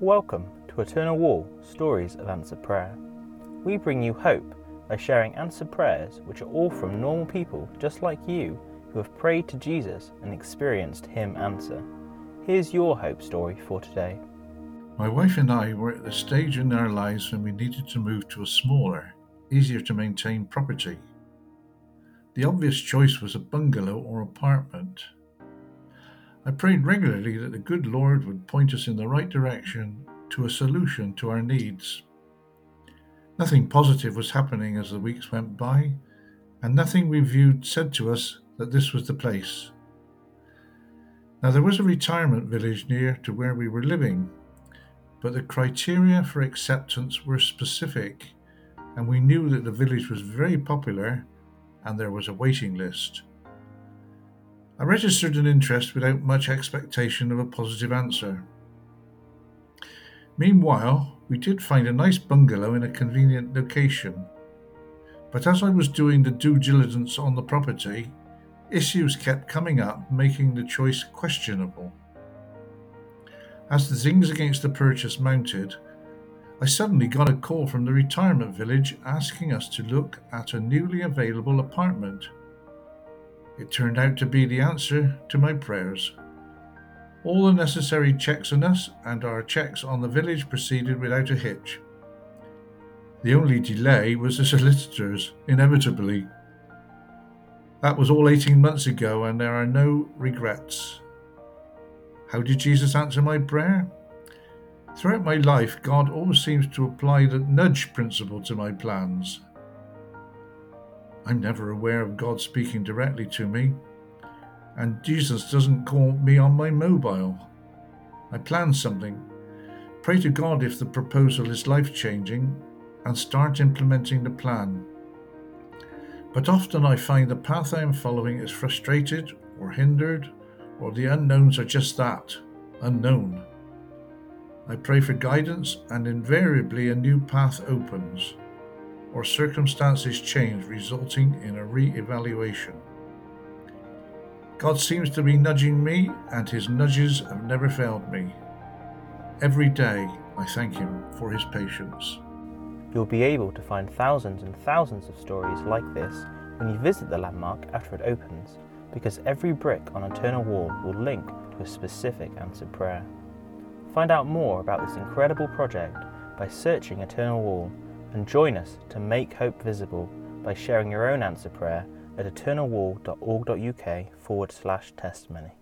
Welcome to Eternal Wall Stories of Answered Prayer. We bring you hope by sharing answered prayers which are all from normal people just like you who have prayed to Jesus and experienced Him answer. Here's your hope story for today. My wife and I were at the stage in our lives when we needed to move to a smaller, easier to maintain property. The obvious choice was a bungalow or apartment. I prayed regularly that the good Lord would point us in the right direction to a solution to our needs. Nothing positive was happening as the weeks went by, and nothing we viewed said to us that this was the place. Now, there was a retirement village near to where we were living, but the criteria for acceptance were specific, and we knew that the village was very popular and there was a waiting list. Registered an interest without much expectation of a positive answer. Meanwhile, we did find a nice bungalow in a convenient location. But as I was doing the due diligence on the property, issues kept coming up, making the choice questionable. As the zings against the purchase mounted, I suddenly got a call from the retirement village asking us to look at a newly available apartment. It turned out to be the answer to my prayers. All the necessary checks on us and our checks on the village proceeded without a hitch. The only delay was the solicitors, inevitably. That was all 18 months ago, and there are no regrets. How did Jesus answer my prayer? Throughout my life, God always seems to apply the nudge principle to my plans. I'm never aware of God speaking directly to me, and Jesus doesn't call me on my mobile. I plan something, pray to God if the proposal is life changing, and start implementing the plan. But often I find the path I am following is frustrated or hindered, or the unknowns are just that unknown. I pray for guidance, and invariably a new path opens or circumstances change, resulting in a re evaluation. God seems to be nudging me, and his nudges have never failed me. Every day I thank him for his patience. You'll be able to find thousands and thousands of stories like this when you visit the landmark after it opens, because every brick on Eternal Wall will link to a specific answered prayer. Find out more about this incredible project by searching Eternal Wall and join us to make hope visible by sharing your own answer prayer at eternalwall.org.uk forward slash testimony.